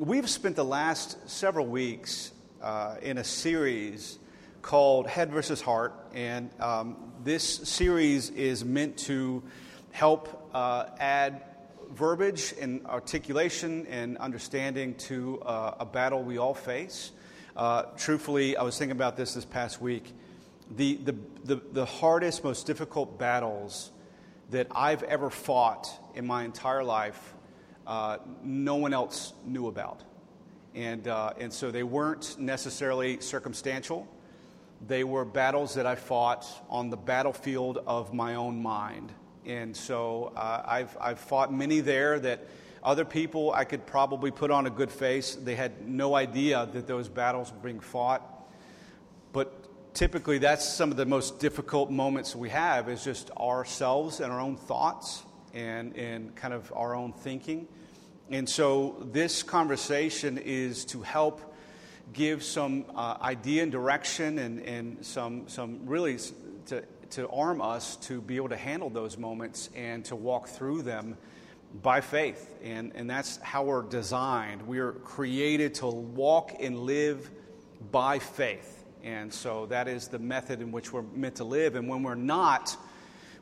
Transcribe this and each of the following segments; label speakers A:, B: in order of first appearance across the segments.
A: we've spent the last several weeks uh, in a series called Head versus Heart, and um, this series is meant to help uh, add verbiage and articulation and understanding to uh, a battle we all face. Uh, truthfully, I was thinking about this this past week. The, the, the, the hardest, most difficult battles that I've ever fought in my entire life, uh, no one else knew about. And, uh, and so they weren't necessarily circumstantial. They were battles that I fought on the battlefield of my own mind. And so uh, I've, I've fought many there that other people I could probably put on a good face. They had no idea that those battles were being fought. But typically, that's some of the most difficult moments we have is just ourselves and our own thoughts and, and kind of our own thinking. And so this conversation is to help give some uh, idea and direction and, and some, some really to, to arm us to be able to handle those moments and to walk through them by faith. And, and that's how we're designed. We are created to walk and live by faith. And so that is the method in which we're meant to live. And when we're not,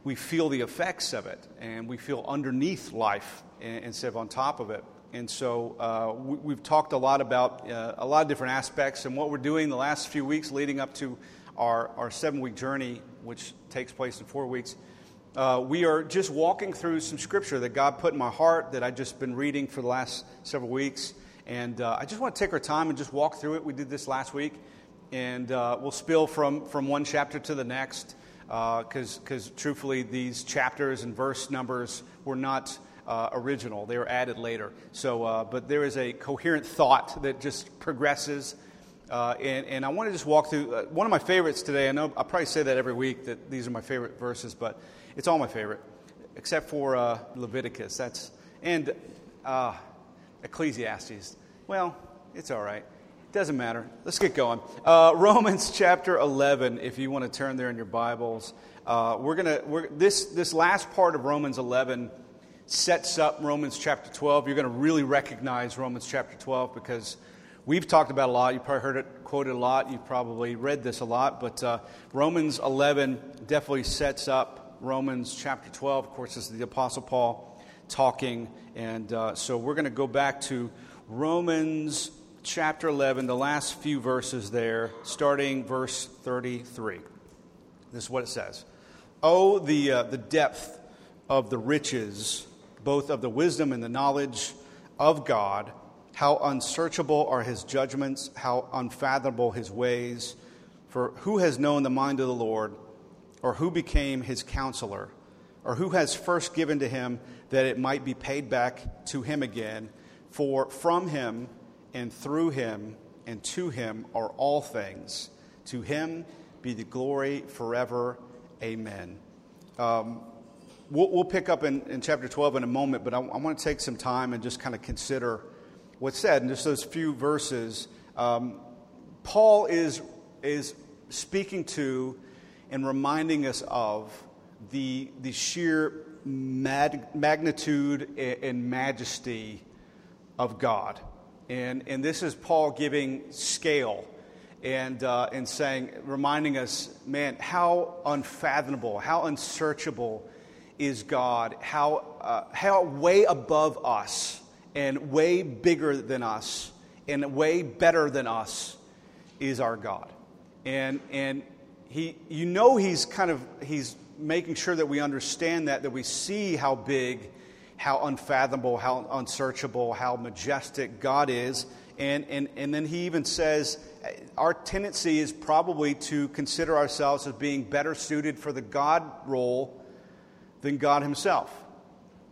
A: we feel the effects of it and we feel underneath life instead of on top of it. And so uh, we, have talked a lot about uh, a lot of different aspects and what we're doing the last few weeks leading up to our, our seven week journey, which takes place in four weeks. Uh, we are just walking through some scripture that God put in my heart that I've just been reading for the last several weeks. And uh, I just want to take our time and just walk through it. We did this last week. And uh, we'll spill from, from one chapter to the next because uh, truthfully, these chapters and verse numbers were not uh, original. They were added later. So, uh, but there is a coherent thought that just progresses. Uh, and, and, I want to just walk through uh, one of my favorites today. I know I probably say that every week that these are my favorite verses, but it's all my favorite, except for uh, Leviticus. That's and Ecclesiastes. Well, it's all right. Doesn't matter. Let's get going. Romans chapter 11. If you want to turn there in your Bibles, we're gonna. We're, this this last part of Romans 11 sets up Romans chapter 12. You're going to really recognize Romans chapter 12 because we've talked about a lot. You probably heard it quoted a lot. You've probably read this a lot. But uh, Romans 11 definitely sets up Romans chapter 12. Of course, this is the Apostle Paul talking. And uh, so we're going to go back to Romans chapter 11, the last few verses there, starting verse 33. This is what it says Oh, the, uh, the depth of the riches both of the wisdom and the knowledge of God. How unsearchable are his judgments, how unfathomable his ways. For who has known the mind of the Lord, or who became his counselor, or who has first given to him that it might be paid back to him again? For from him and through him and to him are all things. To him be the glory forever. Amen. Um, We'll, we'll pick up in, in, chapter 12 in a moment, but I, I, want to take some time and just kind of consider what's said in just those few verses. Um, Paul is, is speaking to and reminding us of the, the sheer mag, magnitude and, and majesty of God. And, and this is Paul giving scale and, uh, and saying, reminding us, man, how unfathomable, how unsearchable is God, how, uh, how way above us and way bigger than us and way better than us is our God. And, and he, you know he's kind of, he's making sure that we understand that, that we see how big, how unfathomable, how unsearchable, how majestic God is. And, and, and then he even says our tendency is probably to consider ourselves as being better suited for the God role than God Himself.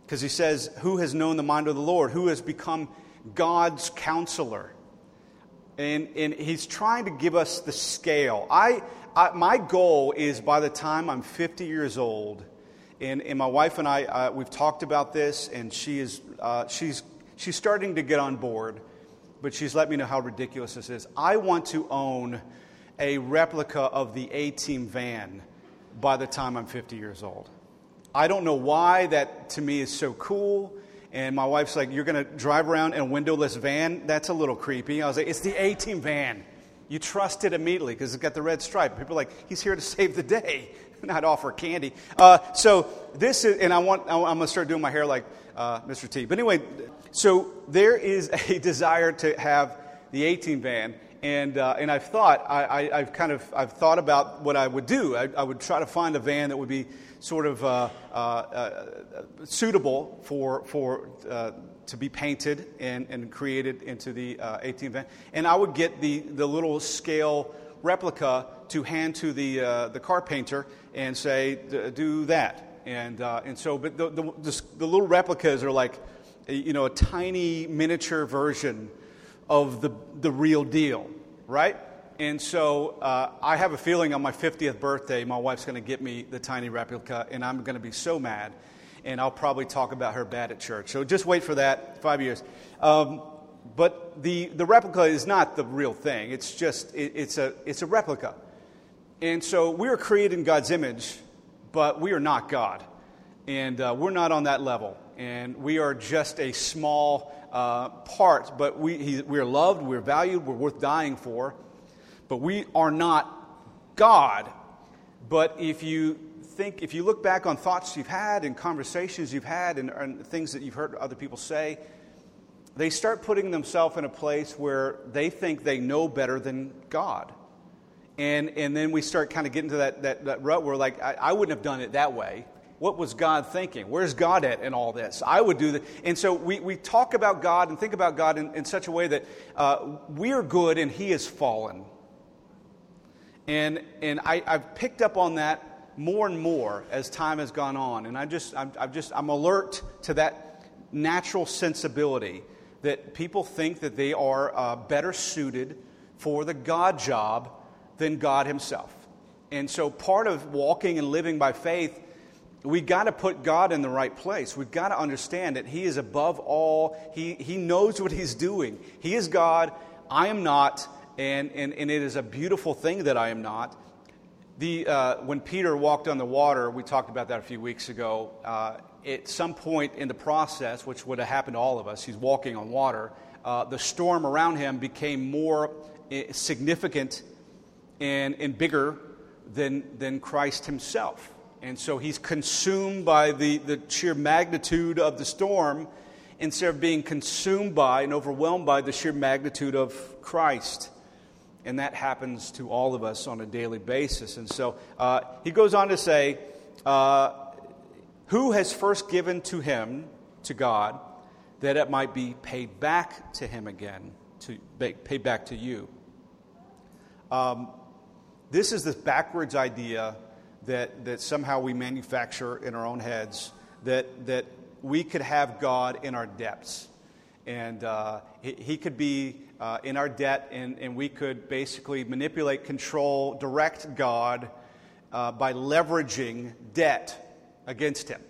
A: Because He says, Who has known the mind of the Lord? Who has become God's counselor? And, and He's trying to give us the scale. I, I, my goal is by the time I'm 50 years old, and, and my wife and I, uh, we've talked about this, and she is, uh, she's, she's starting to get on board, but she's let me know how ridiculous this is. I want to own a replica of the A Team van by the time I'm 50 years old. I don't know why that to me is so cool And my wife's like, You're going to drive around in a windowless van? That's a little creepy. I was like, It's the A team van. You trust it immediately because it's got the red stripe. People are like, He's here to save the day, not offer candy. Uh, so this is, and I want, I'm going to start doing my hair like uh, Mr. T. But anyway, so there is a desire to have the A team van. And, uh, and I've thought, I, I, have kind of, I've thought about what I would do. I, I would try to find a van that would be sort of uh, uh, uh, suitable for, for to be painted and, and created into the uh, A team van. And I would get the, the little scale replica to hand to the, uh, the car painter and say, do that. And, and so, but the, the, the, the little replicas are like, you know, a tiny miniature version of the, the real deal, right? And so uh, I have a feeling on my 50th birthday, my wife's going to get me the tiny replica, and I'm going to be so mad. And I'll probably talk about her bad at church. So just wait for that, five years. Um, but the, the replica is not the real thing, it's just, it, it's, a, it's a replica. And so we are created in God's image, but we are not God. And uh, we're not on that level. And we are just a small uh, part, but we, he, we are loved, we're valued, we're worth dying for but we are not God. But if you think, if you look back on thoughts you've had and conversations you've had and, and things that you've heard other people say, they start putting themselves in a place where they think they know better than God. And, and then we start kind of getting to that, that, that rut where, like, I, I wouldn't have done it that way. What was God thinking? Where's God at in all this? I would do that. And so we, we talk about God and think about God in, in such a way that uh, we are good and He is fallen. And, and I, have picked up on that more and more as time has gone on. And I just, I'm, I'm just, I'm alert to that natural sensibility that people think that they are uh, better suited for the God job than God Himself. And so part of walking and living by faith, we got to put God in the right place. We've got to understand that He is above all. He, he knows what He's doing. He is God. I am not and, and, and it is a beautiful thing that I am not. The, uh, when Peter walked on the water, we talked about that a few weeks ago. Uh, at some point in the process, which would have happened to all of us, he's walking on water. Uh, the storm around him became more eh, significant and, and bigger than, than Christ himself. And so he's consumed by the, the sheer magnitude of the storm instead of being consumed by and overwhelmed by the sheer magnitude of Christ and that happens to all of us on a daily basis. And so uh, he goes on to say, uh, Who has first given to him, to God, that it might be paid back to him again, to paid back to you? Um, this is this backwards idea that, that somehow we manufacture in our own heads that, that we could have God in our depths. And uh, he, he could be uh, in our debt, and, and we could basically manipulate, control, direct God uh, by leveraging debt against Him.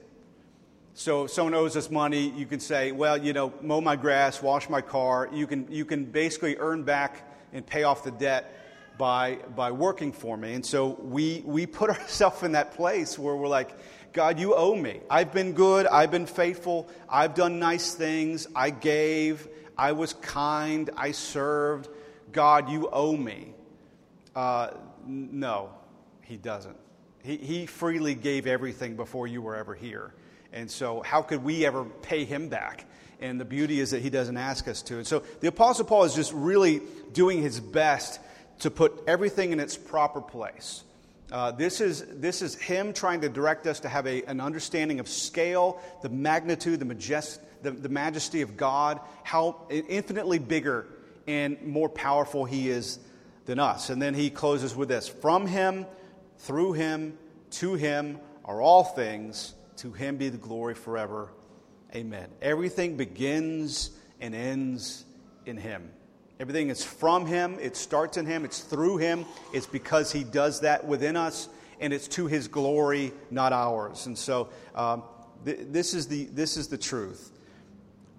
A: So if someone owes us money, you can say, well, you know, mow my grass, wash my car. You can, you can basically earn back and pay off the debt by, by working for me. And so we, we put ourselves in that place where we're like, God, you owe me. I've been good. I've been faithful. I've done nice things. I gave. I was kind, I served. God, you owe me. Uh, no, he doesn't. He, he freely gave everything before you were ever here. And so, how could we ever pay him back? And the beauty is that he doesn't ask us to. And so, the Apostle Paul is just really doing his best to put everything in its proper place. Uh, this, is, this is him trying to direct us to have a, an understanding of scale, the magnitude, the, majest, the, the majesty of God, how infinitely bigger and more powerful he is than us. And then he closes with this From him, through him, to him are all things. To him be the glory forever. Amen. Everything begins and ends in him. Everything is from Him, it starts in Him, it's through Him, it's because He does that within us, and it's to His glory, not ours. And so um, th- this, is the, this is the truth.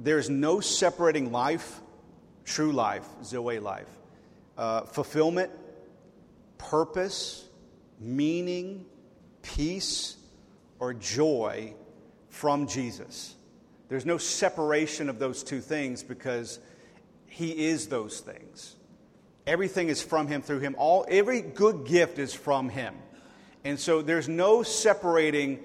A: There's no separating life, true life, Zoe life, uh, fulfillment, purpose, meaning, peace, or joy from Jesus. There's no separation of those two things because He is those things. Everything is from Him, through Him. All, every good gift is from Him. And so there's no separating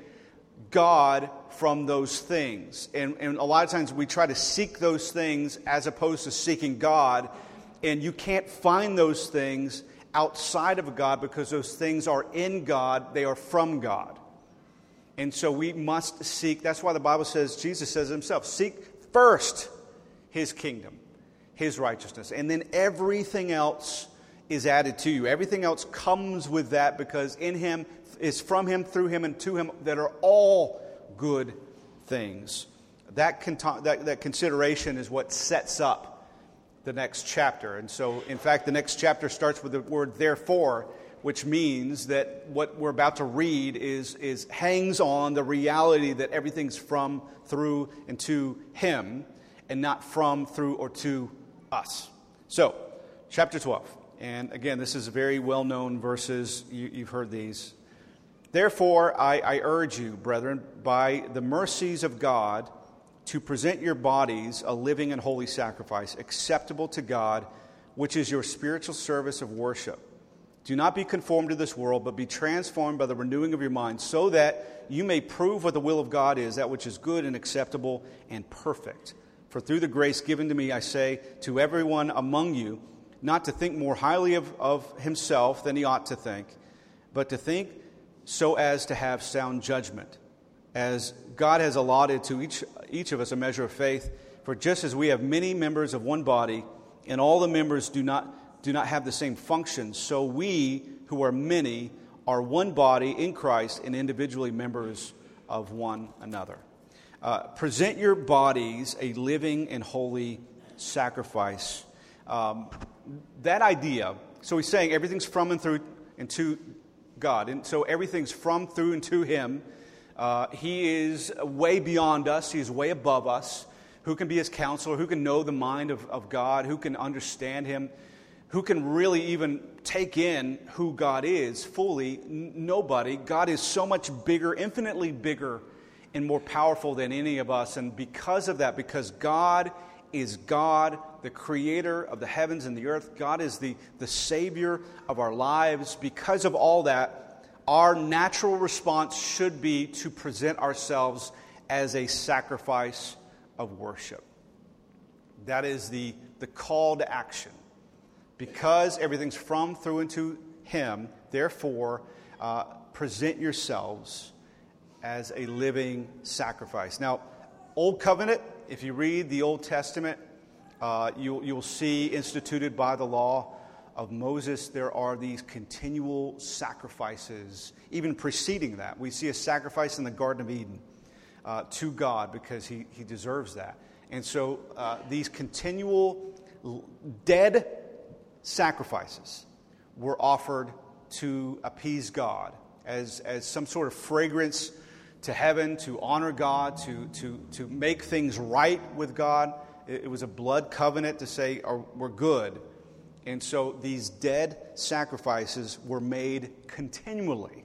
A: God from those things. And, and a lot of times we try to seek those things as opposed to seeking God. And you can't find those things outside of God because those things are in God, they are from God. And so we must seek. That's why the Bible says, Jesus says himself, seek first his kingdom, his righteousness. And then everything else is added to you. Everything else comes with that because in him is from him, through him, and to him that are all good things. That, con- that, that consideration is what sets up the next chapter. And so, in fact, the next chapter starts with the word therefore which means that what we're about to read is, is hangs on the reality that everything's from, through, and to Him, and not from, through, or to us. So, chapter 12. And again, this is a very well known verses. You, have heard these. Therefore, I, I urge you, brethren, by the mercies of God, to present your bodies a living and holy sacrifice, acceptable to God, which is your spiritual service of worship. Do not be conformed to this world, but be transformed by the renewing of your mind, so that you may prove what the will of God is, that which is good and acceptable and perfect. For through the grace given to me, I say to everyone among you, not to think more highly of, of himself than he ought to think, but to think so as to have sound judgment, as God has allotted to each, each of us a measure of faith. For just as we have many members of one body, and all the members do not do not have the same function, So we, who are many, are one body in Christ and individually members of one another. Uh, present your bodies a living and holy sacrifice. Um, that idea, so he's saying everything's from and through and to God. And so everything's from, through, and to Him. Uh, he is way beyond us, He is way above us. Who can be His counselor? Who can know the mind of, of God? Who can understand Him? who can really even take in who God is fully? nobody. God is so much bigger, infinitely bigger, and more powerful than any of us. And because of that, because God is God, the creator of the heavens and the earth, God is the, the savior of our lives, because of all that, our natural response should be to present ourselves as a sacrifice of worship. That is the, the call to action. Because everything's from, through, and to Him, therefore, uh, present yourselves as a living sacrifice. Now, Old Covenant, if you read the Old Testament, uh, you, you'll see instituted by the law of Moses, there are these continual sacrifices, even preceding that. We see a sacrifice in the Garden of Eden uh, to God because he, he deserves that. And so uh, these continual dead sacrifices were offered to appease God as, as some sort of fragrance to heaven, to honor God, to, to, to make things right with God. It, it was a blood covenant to say, we're good. And so these dead sacrifices were made continually.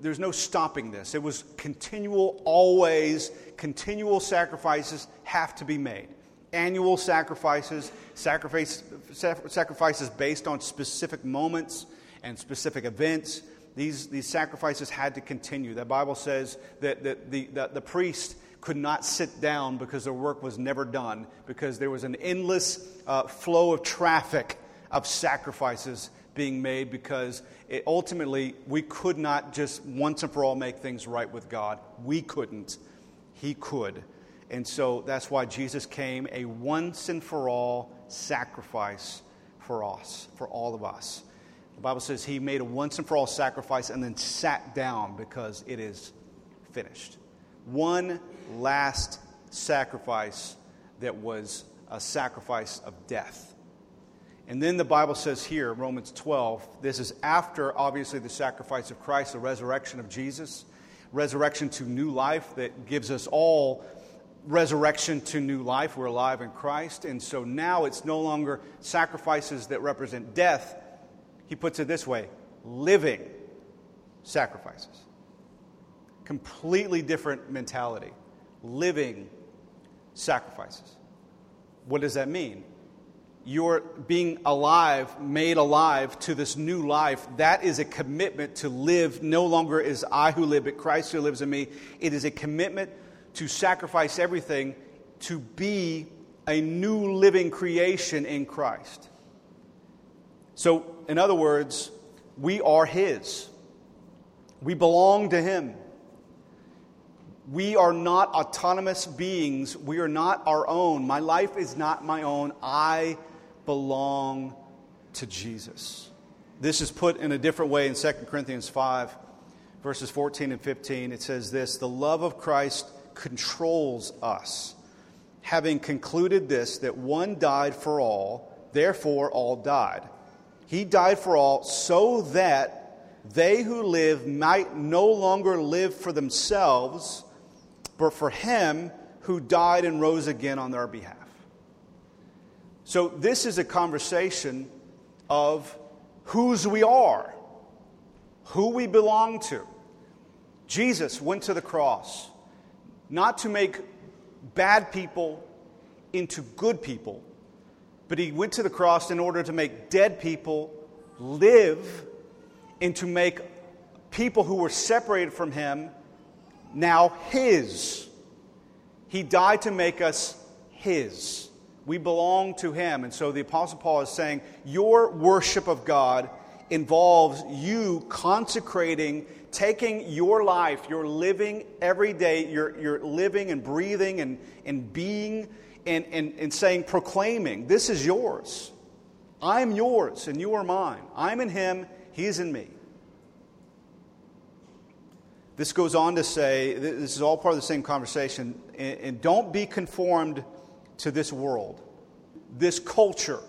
A: There's no stopping this. It was continual, always, continual sacrifices have to be made annual sacrifices, sacrifice, sacrifices based on specific moments and specific events. These, these sacrifices had to continue. The Bible says that, that the, that the priest could not sit down because their work was never done, because there was an endless uh, flow of traffic of sacrifices being made, because it, ultimately we could not just once and for all make things right with God. We couldn't. He could. And so that's why Jesus came a once and for all sacrifice for us, for all of us. The Bible says he made a once and for all sacrifice and then sat down because it is finished. One last sacrifice that was a sacrifice of death. And then the Bible says here, Romans 12, this is after obviously the sacrifice of Christ, the resurrection of Jesus, resurrection to new life that gives us all resurrection to new life. We're alive in Christ. And so now it's no longer sacrifices that represent death. He puts it this way living sacrifices. Completely different mentality. Living sacrifices. What does that mean? You're being alive, made alive to this new life. That is a commitment to live no longer is I who live, but Christ who lives in me. It is a commitment to sacrifice everything to be a new living creation in Christ. So, in other words, we are His. We belong to Him. We are not autonomous beings. We are not our own. My life is not my own. I belong to Jesus. This is put in a different way in 2 Corinthians 5, verses 14 and 15. It says this The love of Christ controls us, having concluded this, that one died for all, therefore all died. He died for all so that they who live might no longer live for themselves but for him who died and rose again on their behalf. So, this is a conversation of whose we are, who we belong to. Jesus went to the cross not to make bad people into good people, but he went to the cross in order to make dead people live and to make people who were separated from him now His. He died to make us His. We belong to Him. And so the Apostle Paul is saying, Your worship of God involves you consecrating, taking your life, your living every day, your, your living and breathing and, and being, and, and, and saying, proclaiming, This is yours. I'm yours, and you are mine. I'm in Him, He's in me. This goes on to say, this is all part of the same conversation, and, don't be conformed to this world, this culture.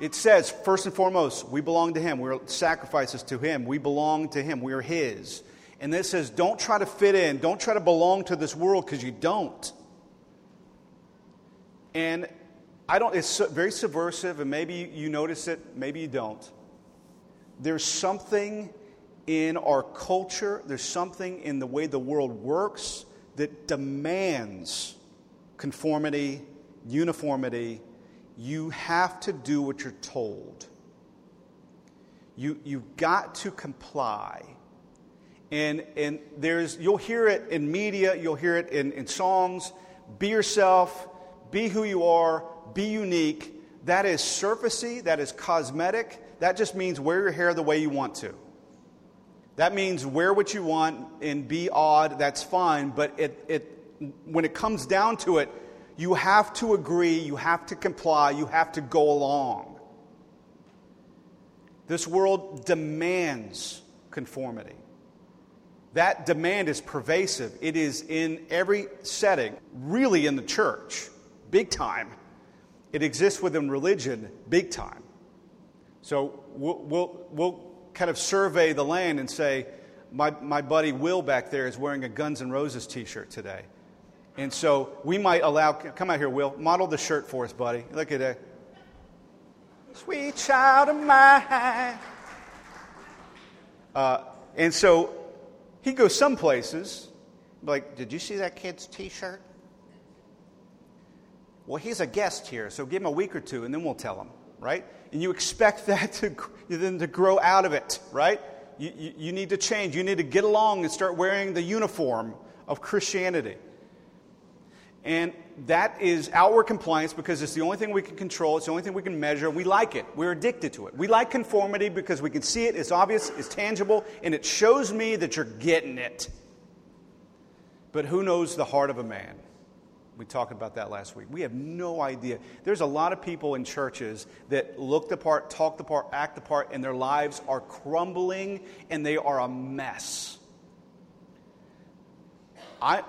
A: It says, first and foremost, we belong to Him. We're sacrifices to Him. We belong to Him. We're His. And then it says, don't try to fit in. Don't try to belong to this world because you don't. And I don't, it's very subversive, and maybe you notice it, maybe you don't. There's something in our culture, there's something in the way the world works that demands conformity, uniformity. You have to do what you're told. You, you've got to comply. And, and there's, you'll hear it in media, you'll hear it in, in songs. Be yourself, be who you are, be unique. That is surfacey, that is cosmetic. That just means wear your hair the way you want to. That means wear what you want and be odd, that's fine, but it, it, when it comes down to it, you have to agree, you have to comply, you have to go along. This world demands conformity. That demand is pervasive. It is in every setting, really in the church, big time. It exists within religion, big time. So we'll, we'll, we'll kind of survey the land and say, my, my buddy Will back there is wearing a Guns N' Roses t shirt today. And so we might allow, come out here, Will, model the shirt for us, buddy. Look at that. Sweet child of mine. Uh, and so he goes some places, like, did you see that kid's t shirt? Well, he's a guest here, so give him a week or two and then we'll tell him, right? and you expect that to then to grow out of it, right? You, you, you need to change. You need to get along and start wearing the uniform of Christianity. And that is outward compliance because it's the only thing we can control, it's the only thing we can measure. We like it, we're addicted to it. We like conformity because we can see it, it's obvious, it's tangible, and it shows me that you're getting it. But who knows the heart of a man? We talked about that last week. We have no idea. There's a lot of people in churches that look the part, talk the part, act the part, and their lives are crumbling and they are a mess. I,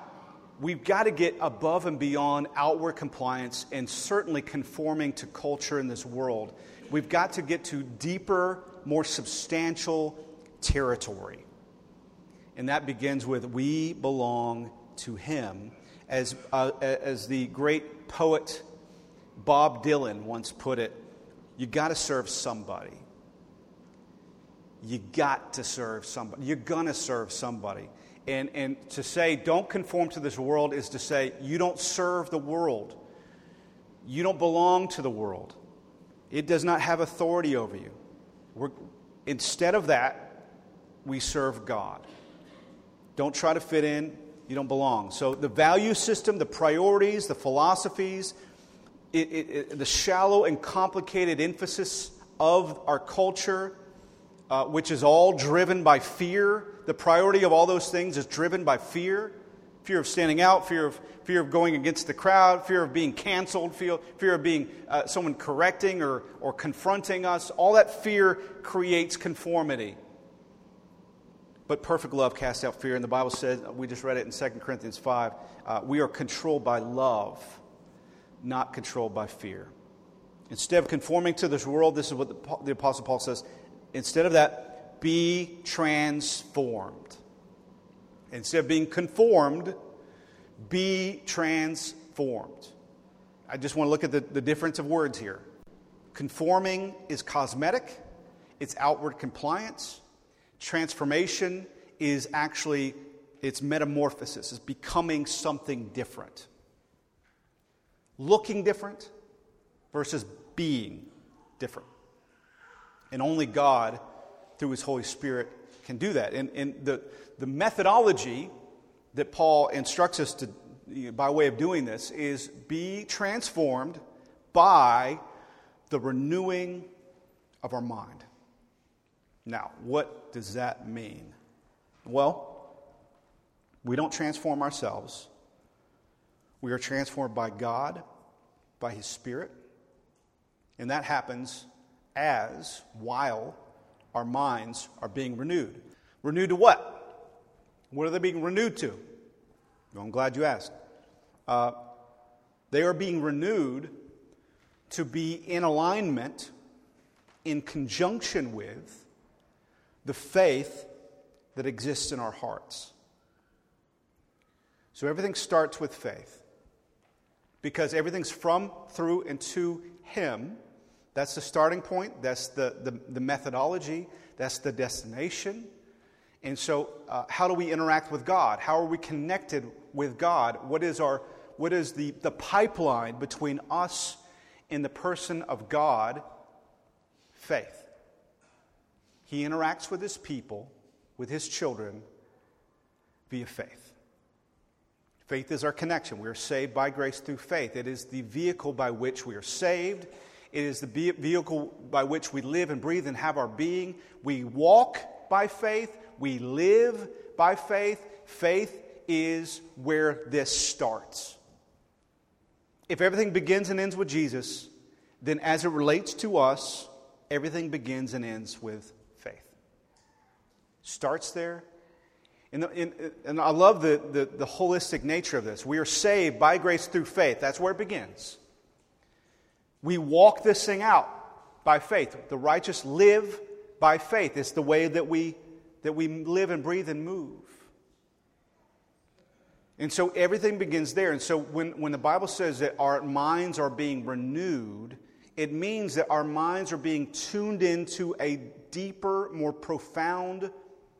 A: we've got to get above and beyond outward compliance and certainly conforming to culture in this world. We've got to get to deeper, more substantial territory. And that begins with we belong to Him as, uh, as the great poet Bob Dylan once put it, you got to serve somebody. You got to serve somebody. You're going to serve somebody. And, and to say, don't conform to this world, is to say, you don't serve the world. You don't belong to the world. It does not have authority over you. We're, instead of that, we serve God. Don't try to fit in. You don't belong. So the value system, the priorities, the philosophies, it, it, it, the shallow and complicated emphasis of our culture, uh, which is all driven by fear. The priority of all those things is driven by fear fear of standing out, fear of, fear of going against the crowd, fear of being canceled, fear, fear of being uh, someone correcting or, or confronting us. All that fear creates conformity. But perfect love casts out fear. And the Bible says, we just read it in 2 Corinthians 5, uh, we are controlled by love, not controlled by fear. Instead of conforming to this world, this is what the, the Apostle Paul says instead of that, be transformed. Instead of being conformed, be transformed. I just want to look at the, the difference of words here. Conforming is cosmetic, it's outward compliance. Transformation is actually it's metamorphosis, it's becoming something different. Looking different versus being different. And only God, through His Holy Spirit, can do that. And, and the, the methodology that Paul instructs us to, you know, by way of doing this, is be transformed by the renewing of our mind. Now, what does that mean? Well, we don't transform ourselves. We are transformed by God, by His Spirit. And that happens as, while our minds are being renewed. Renewed to what? What are they being renewed to? Well, I'm glad you asked. Uh, they are being renewed to be in alignment, in conjunction with the faith that exists in our hearts. So everything starts with faith because everything's from, through, and to Him. That's the starting point, that's the, the, the methodology, that's the destination. And so, uh, how do we interact with God? How are we connected with God? What is, our, what is the, the pipeline between us and the person of God? Faith. He interacts with his people, with his children, via faith. Faith is our connection. We are saved by grace through faith. It is the vehicle by which we are saved. It is the vehicle by which we live and breathe and have our being. We walk by faith. We live by faith. Faith is where this starts. If everything begins and ends with Jesus, then as it relates to us, everything begins and ends with starts there. In the, and I love the, the, the holistic nature of this. We are saved by grace through faith. That's where it begins. We walk this thing out by faith. The righteous live by faith. It's the way that we, that we live and breathe and move. And so everything begins there. And so when, when the Bible says that our minds are being renewed, it means that our minds are being tuned into a deeper, more profound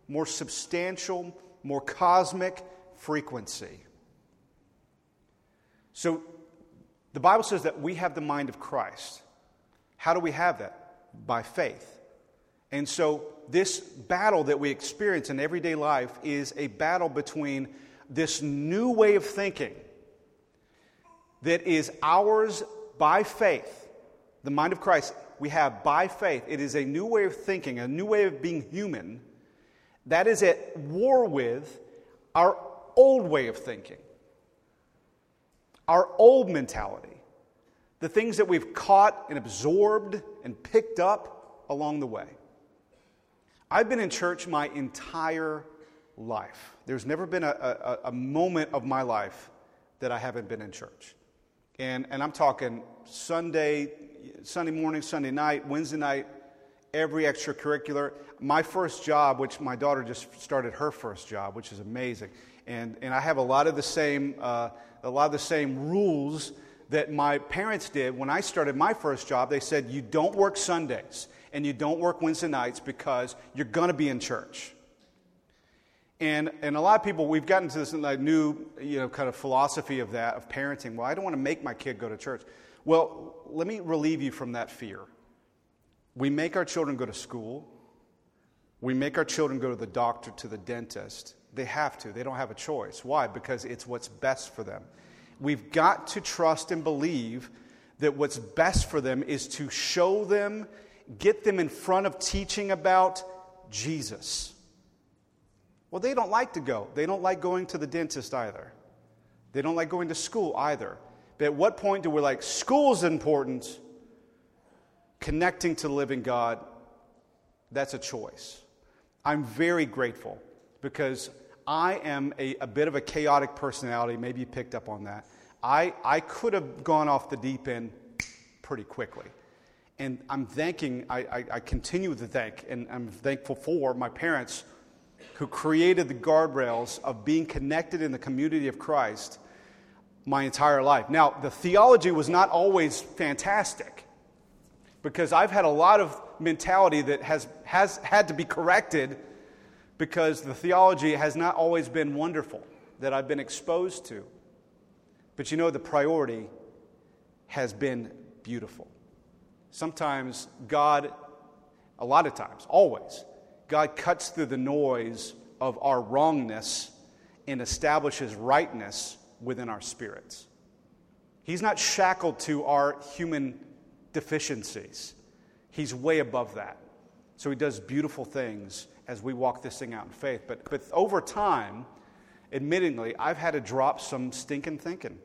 A: more substantial, more cosmic frequency. So the Bible says that we have the mind of Christ. How do we have that? By faith. And so, this battle that we experience in everyday life is a battle between this new way of thinking that is ours by faith, the mind of Christ, we have by faith. It is a new way of thinking, a new way of being human that is at war with our old way of thinking, our old mentality, the things that we've caught and absorbed and picked up along the way. I've been in church my entire life. There's never been a, a, a, moment of my life that I haven't been in church. And, and I'm talking Sunday, Sunday morning, Sunday night, Wednesday night, every extracurricular. My first job, which my daughter just started her first job, which is amazing, and, and I have a lot of the same uh, a lot of the same rules that my parents did when I started my first job. They said you don't work Sundays and you don't work Wednesday nights because you're going to be in church. And, and a lot of people, we've gotten to this like, new you know, kind of philosophy of that, of parenting. Well, I don't want to make my kid go to church. Well, let me relieve you from that fear. We make our children go to school. We make our children go to the doctor, to the dentist. They have to. They don't have a choice. Why? Because it's what's best for them. We've got to trust and believe that what's best for them is to show them, get them in front of teaching about Jesus. Well, they don't like to go. They don't like going to the dentist either. They don't like going to school either. But at what point do we like, school's important, connecting to the living God? That's a choice. I'm very grateful because I am a, a bit of a chaotic personality. Maybe you picked up on that. I, I could have gone off the deep end pretty quickly. And I'm thanking, I, I, I continue to thank, and I'm thankful for my parents who created the guardrails of being connected in the community of Christ my entire life. Now, the theology was not always fantastic because I've had a lot of mentality that has, has had to be corrected because the theology has not always been wonderful that I've been exposed to. But you know, the priority has been beautiful. Sometimes God, a lot of times, always, God cuts through the noise of our wrongness and establishes rightness within our spirits. He's not shackled to our human deficiencies, He's way above that. So He does beautiful things as we walk this thing out in faith. But, but over time, admittingly, I've had to drop some stinking thinking,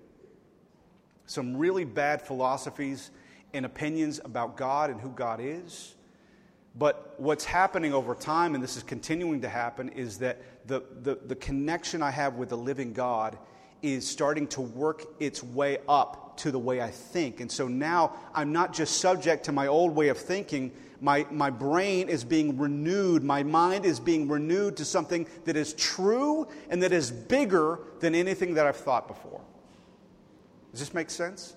A: some really bad philosophies and opinions about God and who God is. But what's happening over time, and this is continuing to happen, is that the, the, the, connection I have with the living God is starting to work its way up to the way I think. And so now I'm not just subject to my old way of thinking. My, my brain is being renewed. My mind is being renewed to something that is true and that is bigger than anything that I've thought before. Does this make sense?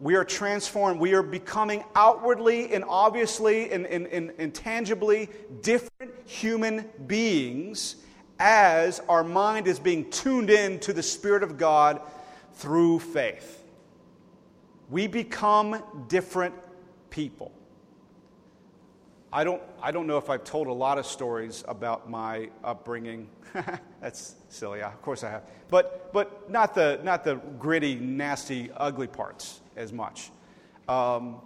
A: We are transformed. We are becoming outwardly and obviously and, and, and, and, tangibly different human beings as our mind is being tuned in to the Spirit of God through faith. We become different people. I don't, I don't know if I've told a lot of stories about my upbringing. That's silly. Of course I have. But, but not, the, not the gritty, nasty, ugly parts as much. Um,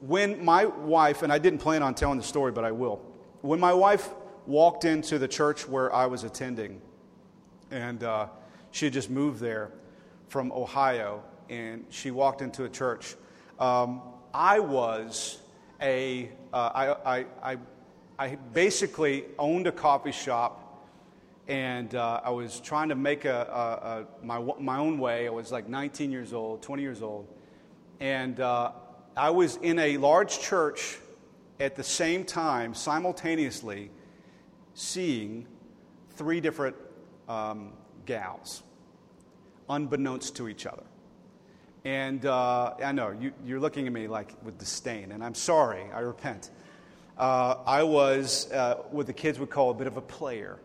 A: when my wife, and I didn't plan on telling the story, but I will. When my wife walked into the church where I was attending, and uh, she had just moved there from Ohio, and she walked into a church. Um, I was a, uh, I, I, I, I basically owned a coffee shop and uh, I was trying to make a, a, a, my, my own way. I was like 19 years old, 20 years old, and uh, I was in a large church at the same time, simultaneously, seeing three different um, gals, unbeknownst to each other. And uh, I know you, are looking at me like with disdain, and I'm sorry, I repent. Uh, I was uh, what the kids would call a bit of a player.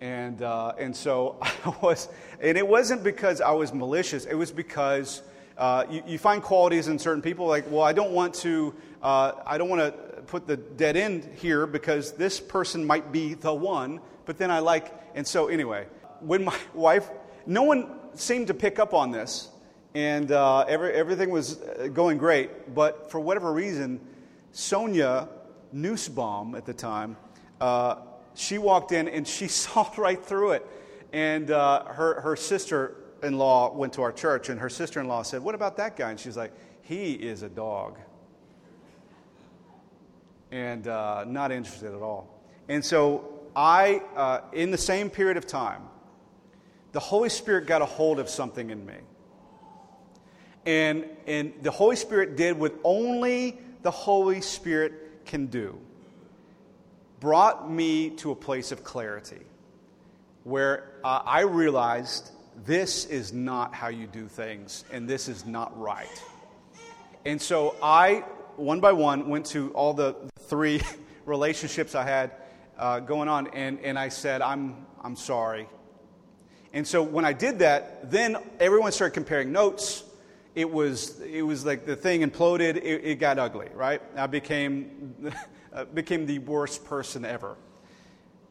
A: And, uh, and so I was, and it wasn't because I was malicious, it was because uh, you, you, find qualities in certain people like, well, I don't want to, uh, I don't want to put the dead end here because this person might be the one, but then I like, and so anyway, when my wife, no one seemed to pick up on this, and uh, every, everything was uh, going great, but for whatever reason, Sonia Nussbaum at the time, uh, she walked in and she saw right through it. And uh, her, her sister in law went to our church, and her sister in law said, What about that guy? And she's like, He is a dog. And uh, not interested at all. And so I, uh, in the same period of time, the Holy Spirit got a hold of something in me. And, and the Holy Spirit did what only the Holy Spirit can do brought me to a place of clarity where uh, I realized this is not how you do things, and this is not right. And so I, one by one, went to all the three relationships I had uh, going on. And, and I said, I'm, I'm sorry. And so when I did that, then everyone started comparing notes. It was, it was like the thing imploded, it, it got ugly, right? I became, became the worst person ever.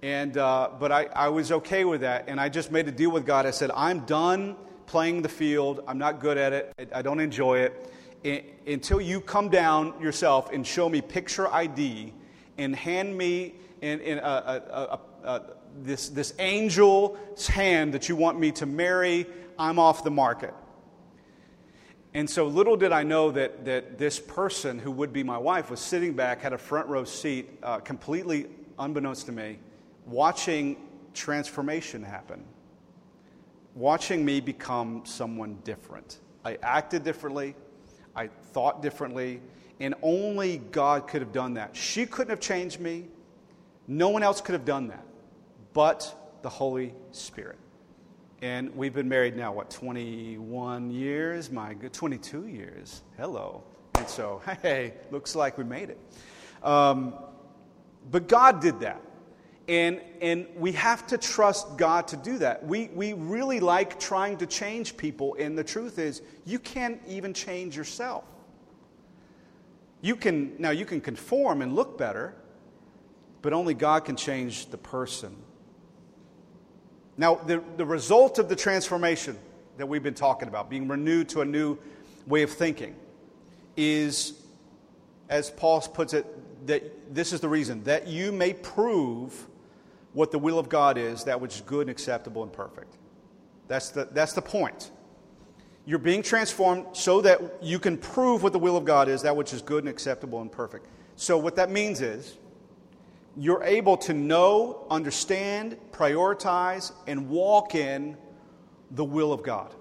A: And, uh, but I, I was okay with that, and I just made a deal with God. I said, I'm done playing the field. I'm not good at it. I, I don't enjoy it. I, until you come down yourself and show me picture ID and hand me in, in a, a, a, this, this angel's hand that you want me to marry, I'm off the market. And so little did I know that, that this person who would be my wife was sitting back, had a front row seat, uh, completely unbeknownst to me, watching transformation happen, watching me become someone different. I acted differently, I thought differently, and only God could have done that. She couldn't have changed me, no one else could have done that but the Holy Spirit. And we've been married now, what, 21 years? My good, 22 years. Hello. And so, hey, looks like we made it. Um, but God did that. And, and we have to trust God to do that. We, we really like trying to change people, and the truth is, you can't even change yourself. You can, now, you can conform and look better, but only God can change the person. Now, the, the result of the transformation that we've been talking about, being renewed to a new way of thinking, is, as Paul puts it, that this is the reason that you may prove what the will of God is, that which is good and acceptable and perfect. That's the, that's the point. You're being transformed so that you can prove what the will of God is, that which is good and acceptable and perfect. So, what that means is you're able to know, understand, prioritize, and walk in the will of God,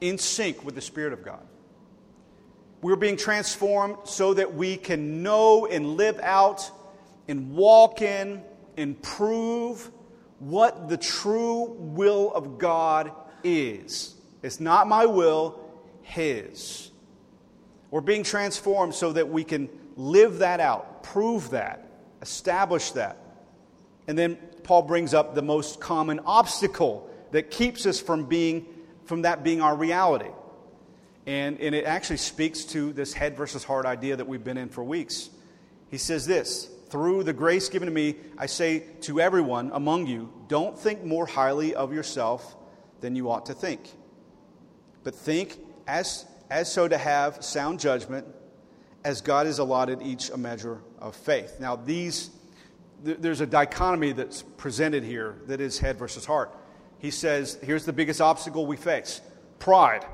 A: in sync with the Spirit of God. We're being transformed so that we can know and live out and walk in and prove what the true will of God is. It's not my will, His. We're being transformed so that we can live that out, prove that, establish that. And then Paul brings up the most common obstacle that keeps us from being from that being our reality. And, and it actually speaks to this head versus heart idea that we've been in for weeks. He says this through the grace given to me, I say to everyone among you, don't think more highly of yourself than you ought to think. But think as, as so to have sound judgment, as God has allotted each a measure of faith. Now, these, th- there's a dichotomy that's presented here that is head versus heart. He says, here's the biggest obstacle we face pride.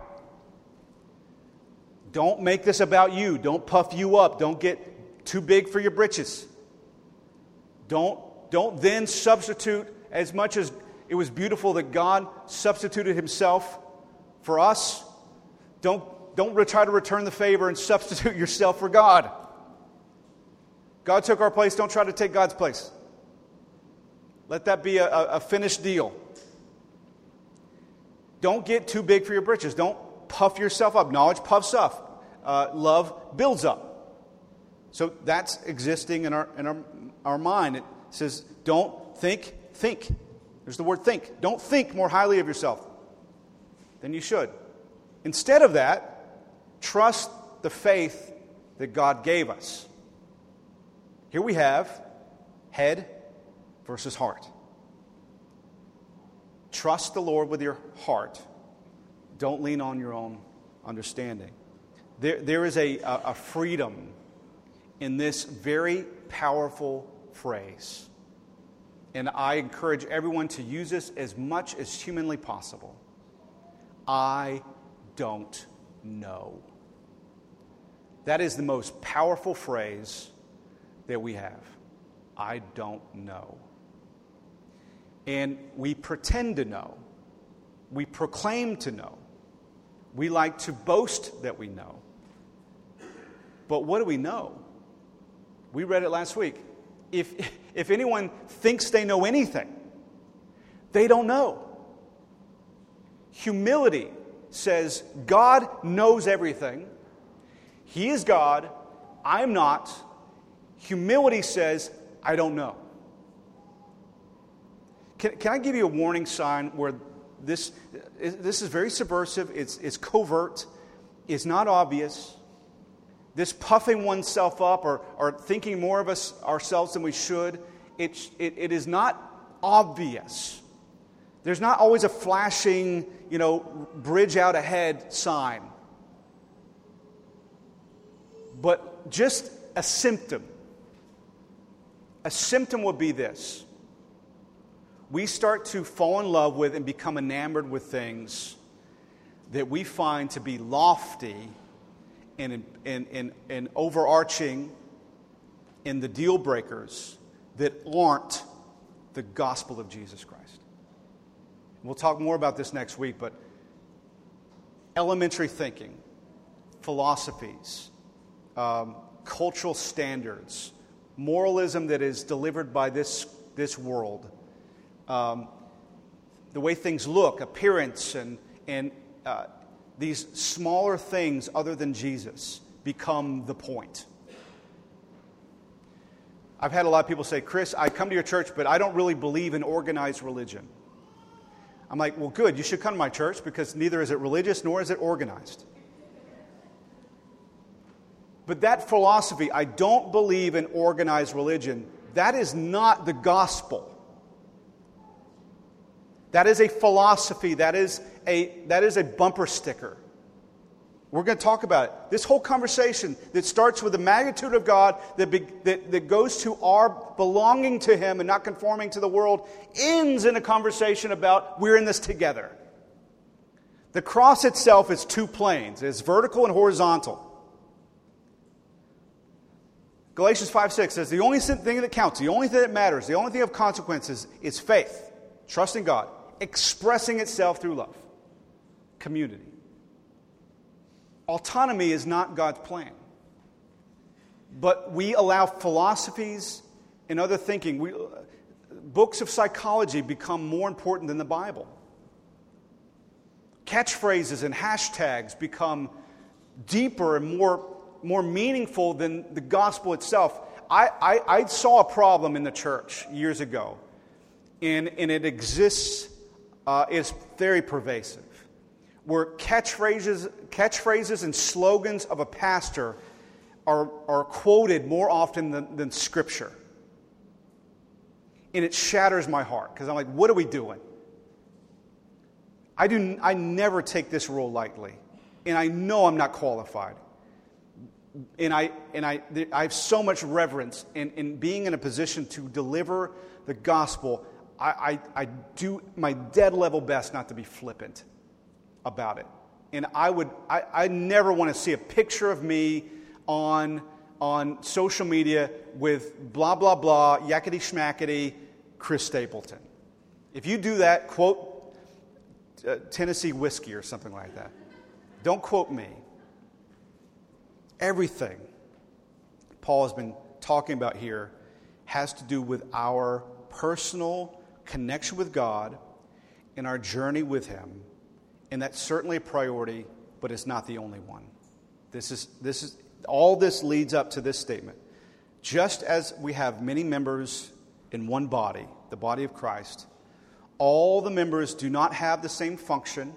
A: Don't make this about you. Don't puff you up. Don't get too big for your britches. Don't, don't then substitute as much as it was beautiful that God substituted himself for us. Don't, don't try to return the favor and substitute yourself for God. God took our place. Don't try to take God's place. Let that be a, a finished deal. Don't get too big for your britches. Don't puff yourself up. Knowledge puffs up, uh, love builds up. So that's existing in our, in our, our mind. It says, don't think, think. There's the word think. Don't think more highly of yourself than you should. Instead of that, trust the faith that God gave us. Here we have head versus heart. Trust the Lord with your heart. Don't lean on your own understanding. There, there is a, a freedom in this very powerful phrase. And I encourage everyone to use this as much as humanly possible. I don't know. That is the most powerful phrase that we have. I don't know. And we pretend to know. We proclaim to know. We like to boast that we know. But what do we know? We read it last week. If, if anyone thinks they know anything, they don't know. Humility says, God knows everything. He is God. I'm not. Humility says, I don't know. Can, can I give you a warning sign where this, this is very subversive, it's, it's covert, it's not obvious? This puffing oneself up or, or thinking more of us ourselves than we should, it, it, it is not obvious. There's not always a flashing, you know, bridge out ahead sign. But just a symptom. A symptom would be this we start to fall in love with and become enamored with things that we find to be lofty and, and, and, and overarching in the deal breakers that aren't the gospel of Jesus Christ. We'll talk more about this next week, but elementary thinking, philosophies, um, cultural standards, moralism that is delivered by this, this world, um, the way things look, appearance, and, and uh, these smaller things other than Jesus become the point. I've had a lot of people say, Chris, I come to your church, but I don't really believe in organized religion. I'm like, well, good, you should come to my church because neither is it religious nor is it organized. But that philosophy, I don't believe in organized religion, that is not the gospel. That is a philosophy, that is a, that is a bumper sticker. We're going to talk about it. This whole conversation that starts with the magnitude of God, that, be, that, that goes to our belonging to Him and not conforming to the world, ends in a conversation about we're in this together. The cross itself is two planes it's vertical and horizontal. Galatians 5 6 says the only thing that counts, the only thing that matters, the only thing of consequences is faith, trusting God expressing itself through love, community. Autonomy is not God's plan. But we allow philosophies and other thinking. We, books of psychology become more important than the Bible. Catchphrases and hashtags become deeper and more, more meaningful than the gospel itself. I, I, I saw a problem in the church years ago, and, and it exists uh, is very pervasive, where catchphrases, catchphrases and slogans of a pastor are, are quoted more often than, than Scripture. And it shatters my heart because I'm like, what are we doing? I, do, I never take this role lightly, and I know I'm not qualified. And I, and I, I have so much reverence in, in being in a position to deliver the gospel I, I, I do my dead level best not to be flippant about it. And I would, I, I never want to see a picture of me on, on social media with blah, blah, blah, yakety schmackety, Chris Stapleton. If you do that, quote uh, Tennessee whiskey or something like that. Don't quote me. Everything Paul has been talking about here has to do with our personal connection with God and our journey with Him. And that's certainly a priority, but it's not the only one. This is, this is, all this leads up to this statement. Just as we have many members in one body, the body of Christ, all the members do not have the same function.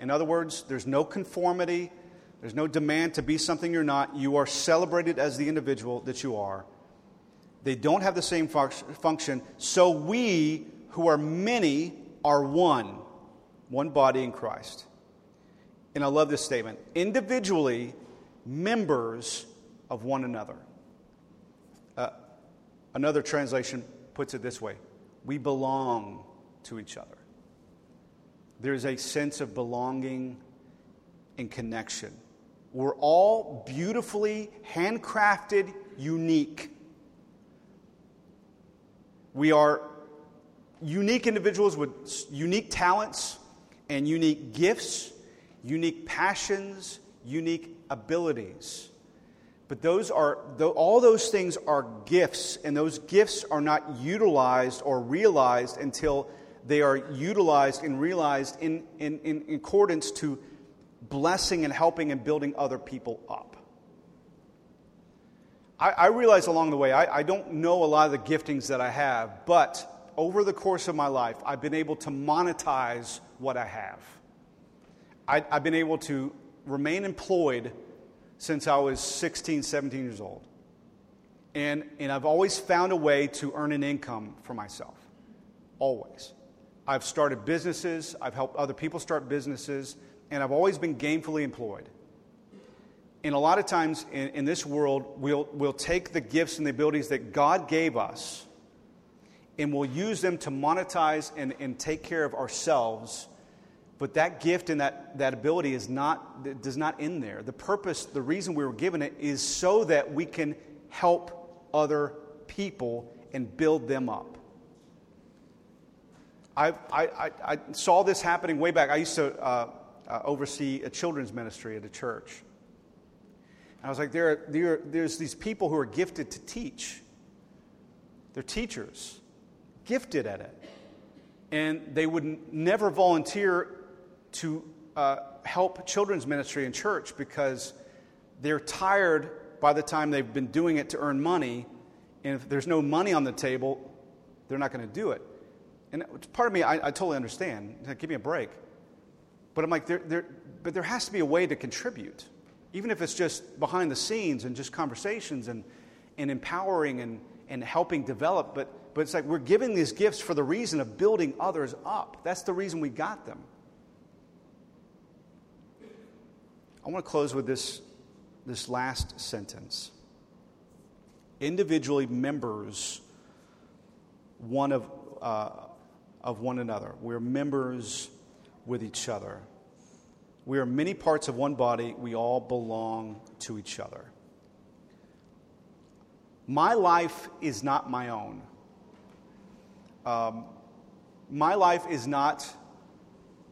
A: In other words, there's no conformity, there's no demand to be something you're not. You are celebrated as the individual that you are. They don't have the same function. So we, who are many, are one, one body in Christ. And I love this statement individually, members of one another. Uh, another translation puts it this way we belong to each other. There's a sense of belonging and connection. We're all beautifully handcrafted, unique. We are unique individuals with unique talents and unique gifts, unique passions, unique abilities. But those are, all those things are gifts, and those gifts are not utilized or realized until they are utilized and realized in, in, in accordance to blessing and helping and building other people up. I, I realized along the way, I, I don't know a lot of the giftings that I have, but over the course of my life, I've been able to monetize what I have. I, I've been able to remain employed since I was 16, 17 years old. And, and I've always found a way to earn an income for myself. Always. I've started businesses, I've helped other people start businesses, and I've always been gainfully employed. And a lot of times in, in this world, we'll, we'll take the gifts and the abilities that God gave us and we'll use them to monetize and, and take care of ourselves. But that gift and that, that ability is not, does not end there. The purpose, the reason we were given it is so that we can help other people and build them up. I, I, I saw this happening way back. I used to uh, uh, oversee a children's ministry at a church. And I was like, there, are, there, there's these people who are gifted to teach. They're teachers, gifted at it. And they would never volunteer to uh, help children's ministry in church because they're tired by the time they've been doing it to earn money. And if there's no money on the table, they're not going to do it. And part of me, I, I totally understand. Give me a break. But I'm like, there, there, but there has to be a way to contribute, even if it's just behind the scenes and just conversations and, and empowering and, and helping develop. But, but it's like we're giving these gifts for the reason of building others up. That's the reason we got them. I want to close with this this last sentence. Individually members one of, uh, of one another. We're members with each other. We are many parts of one body. We all belong to each other. My life is not my own. Um, my life is not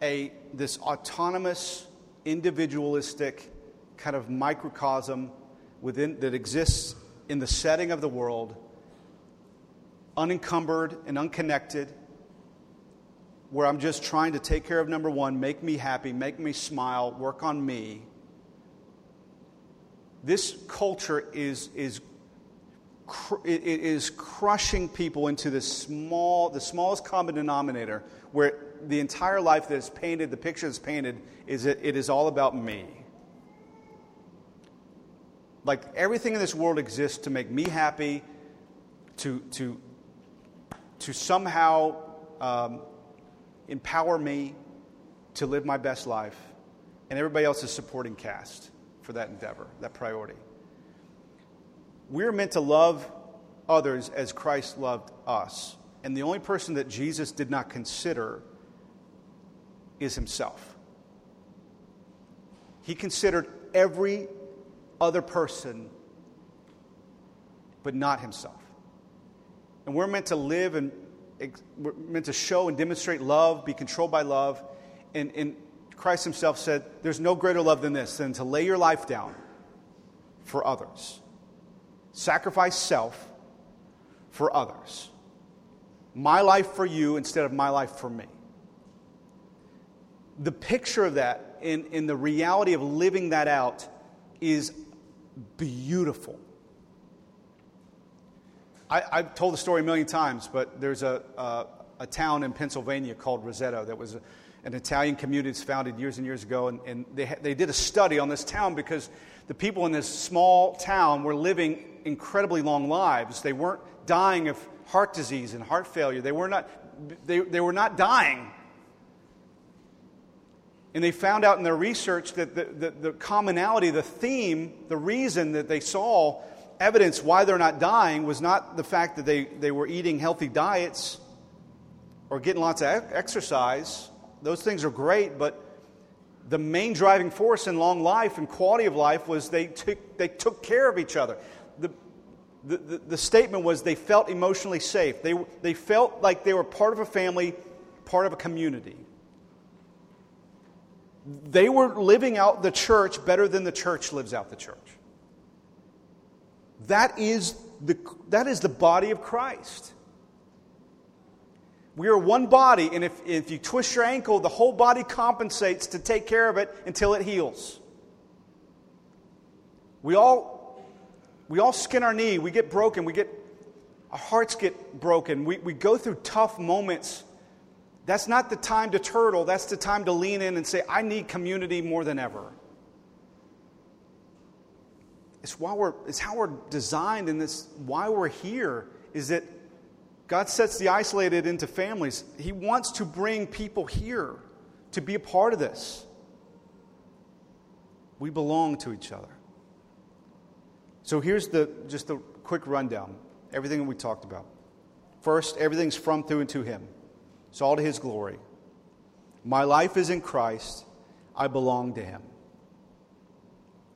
A: a, this autonomous, individualistic, kind of microcosm within, that exists in the setting of the world, unencumbered and unconnected, where I'm just trying to take care of number one, make me happy, make me smile, work on me. This culture is, is, it is crushing people into this small, the smallest common denominator, where the entire life that is painted, the picture that's painted, is that it is all about me. Like everything in this world exists to make me happy, to, to, to somehow um, empower me to live my best life, and everybody else is supporting cast for that endeavor, that priority. We're meant to love others as Christ loved us. And the only person that Jesus did not consider is himself. He considered every other person, but not himself. And we're meant to live and we're meant to show and demonstrate love, be controlled by love. And, and Christ himself said, There's no greater love than this, than to lay your life down for others. Sacrifice self for others. My life for you instead of my life for me. The picture of that in, in the reality of living that out is beautiful. I, have told the story a million times, but there's a, a, a town in Pennsylvania called Roseto that was an Italian community that's founded years and years ago. And, and they, they did a study on this town because the people in this small town were living incredibly long lives. They weren't dying of heart disease and heart failure, they were not, they, they were not dying. And they found out in their research that the, the, the, commonality, the theme, the reason that they saw evidence why they're not dying was not the fact that they, they were eating healthy diets or getting lots of exercise. Those things are great, but the main driving force in long life and quality of life was they took, they took care of each other. The, the, the, the statement was they felt emotionally safe. They, they felt like they were part of a family, part of a community they were living out the church better than the church lives out the church. That is the, that is the body of Christ. We are one body, and if, if you twist your ankle, the whole body compensates to take care of it until it heals. We all We all skin our knee. We get broken. We get, our hearts get broken. We, we go through tough moments. That's not the time to turtle. That's the time to lean in and say, I need community more than ever. It's, why we're, it's how we're designed and it's why we're here is that God sets the isolated into families. He wants to bring people here to be a part of this. We belong to each other. So here's the just the quick rundown. Everything we talked about. First, everything's from, through, and to Him. It's all to His glory. My life is in Christ. I belong to Him.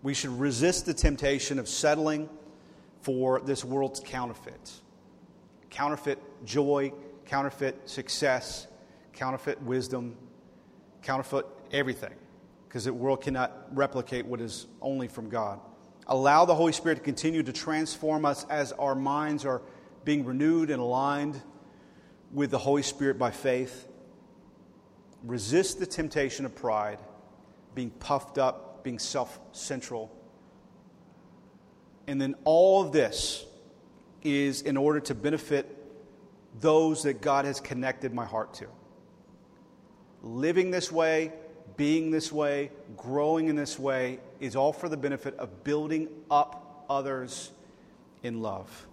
A: We should resist the temptation of settling for this world's counterfeits counterfeit joy, counterfeit success, counterfeit wisdom, counterfeit everything, because the world cannot replicate what is only from God. Allow the Holy Spirit to continue to transform us as our minds are being renewed and aligned with the Holy Spirit by faith. Resist the temptation of pride, being puffed up, being self central. And then all of this is in order to benefit those that God has connected my heart to. Living this way, being this way, growing in this way is all for the benefit of building up others in love.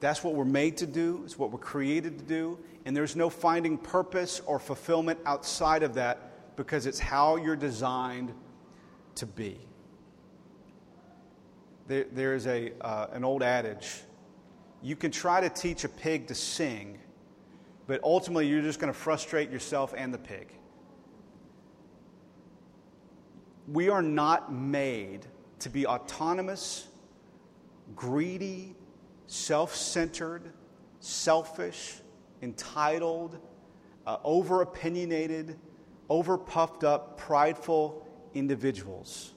A: That's what we're made to do, it's what we're created to do, and there's no finding purpose or fulfillment outside of that because it's how you're designed to be. There, there's a, uh, an old adage you can try to teach a pig to sing, but ultimately you're just going to frustrate yourself and the pig. We are not made to be autonomous, greedy, self centered, selfish, entitled, uh, over opinionated, over puffed up, prideful individuals.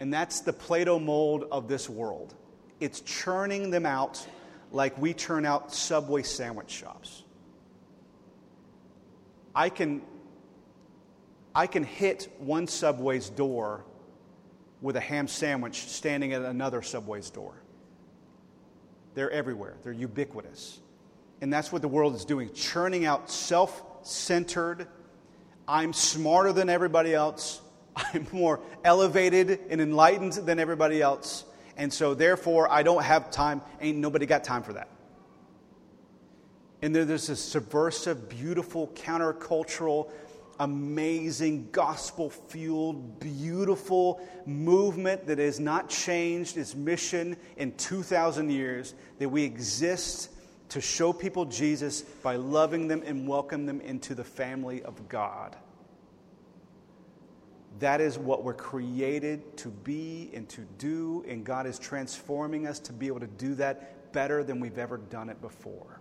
A: And that's the Play-Doh mold of this world. It's churning them out like we churn out Subway sandwich shops. I can, I can hit one Subway's door with a ham sandwich standing at another Subway's door. They're everywhere, they're ubiquitous. And that's what the world is doing churning out self centered, I'm smarter than everybody else, I'm more elevated and enlightened than everybody else and so therefore I don't have time. Ain't nobody got time for that. And there's this subversive, beautiful, countercultural, amazing, gospel fueled, beautiful movement that has not changed its mission in 2,000 years, that we exist to show people Jesus by loving them and welcome them into the family of God. That is what we're created to be and to do, and God is transforming us to be able to do that better than we've ever done it before.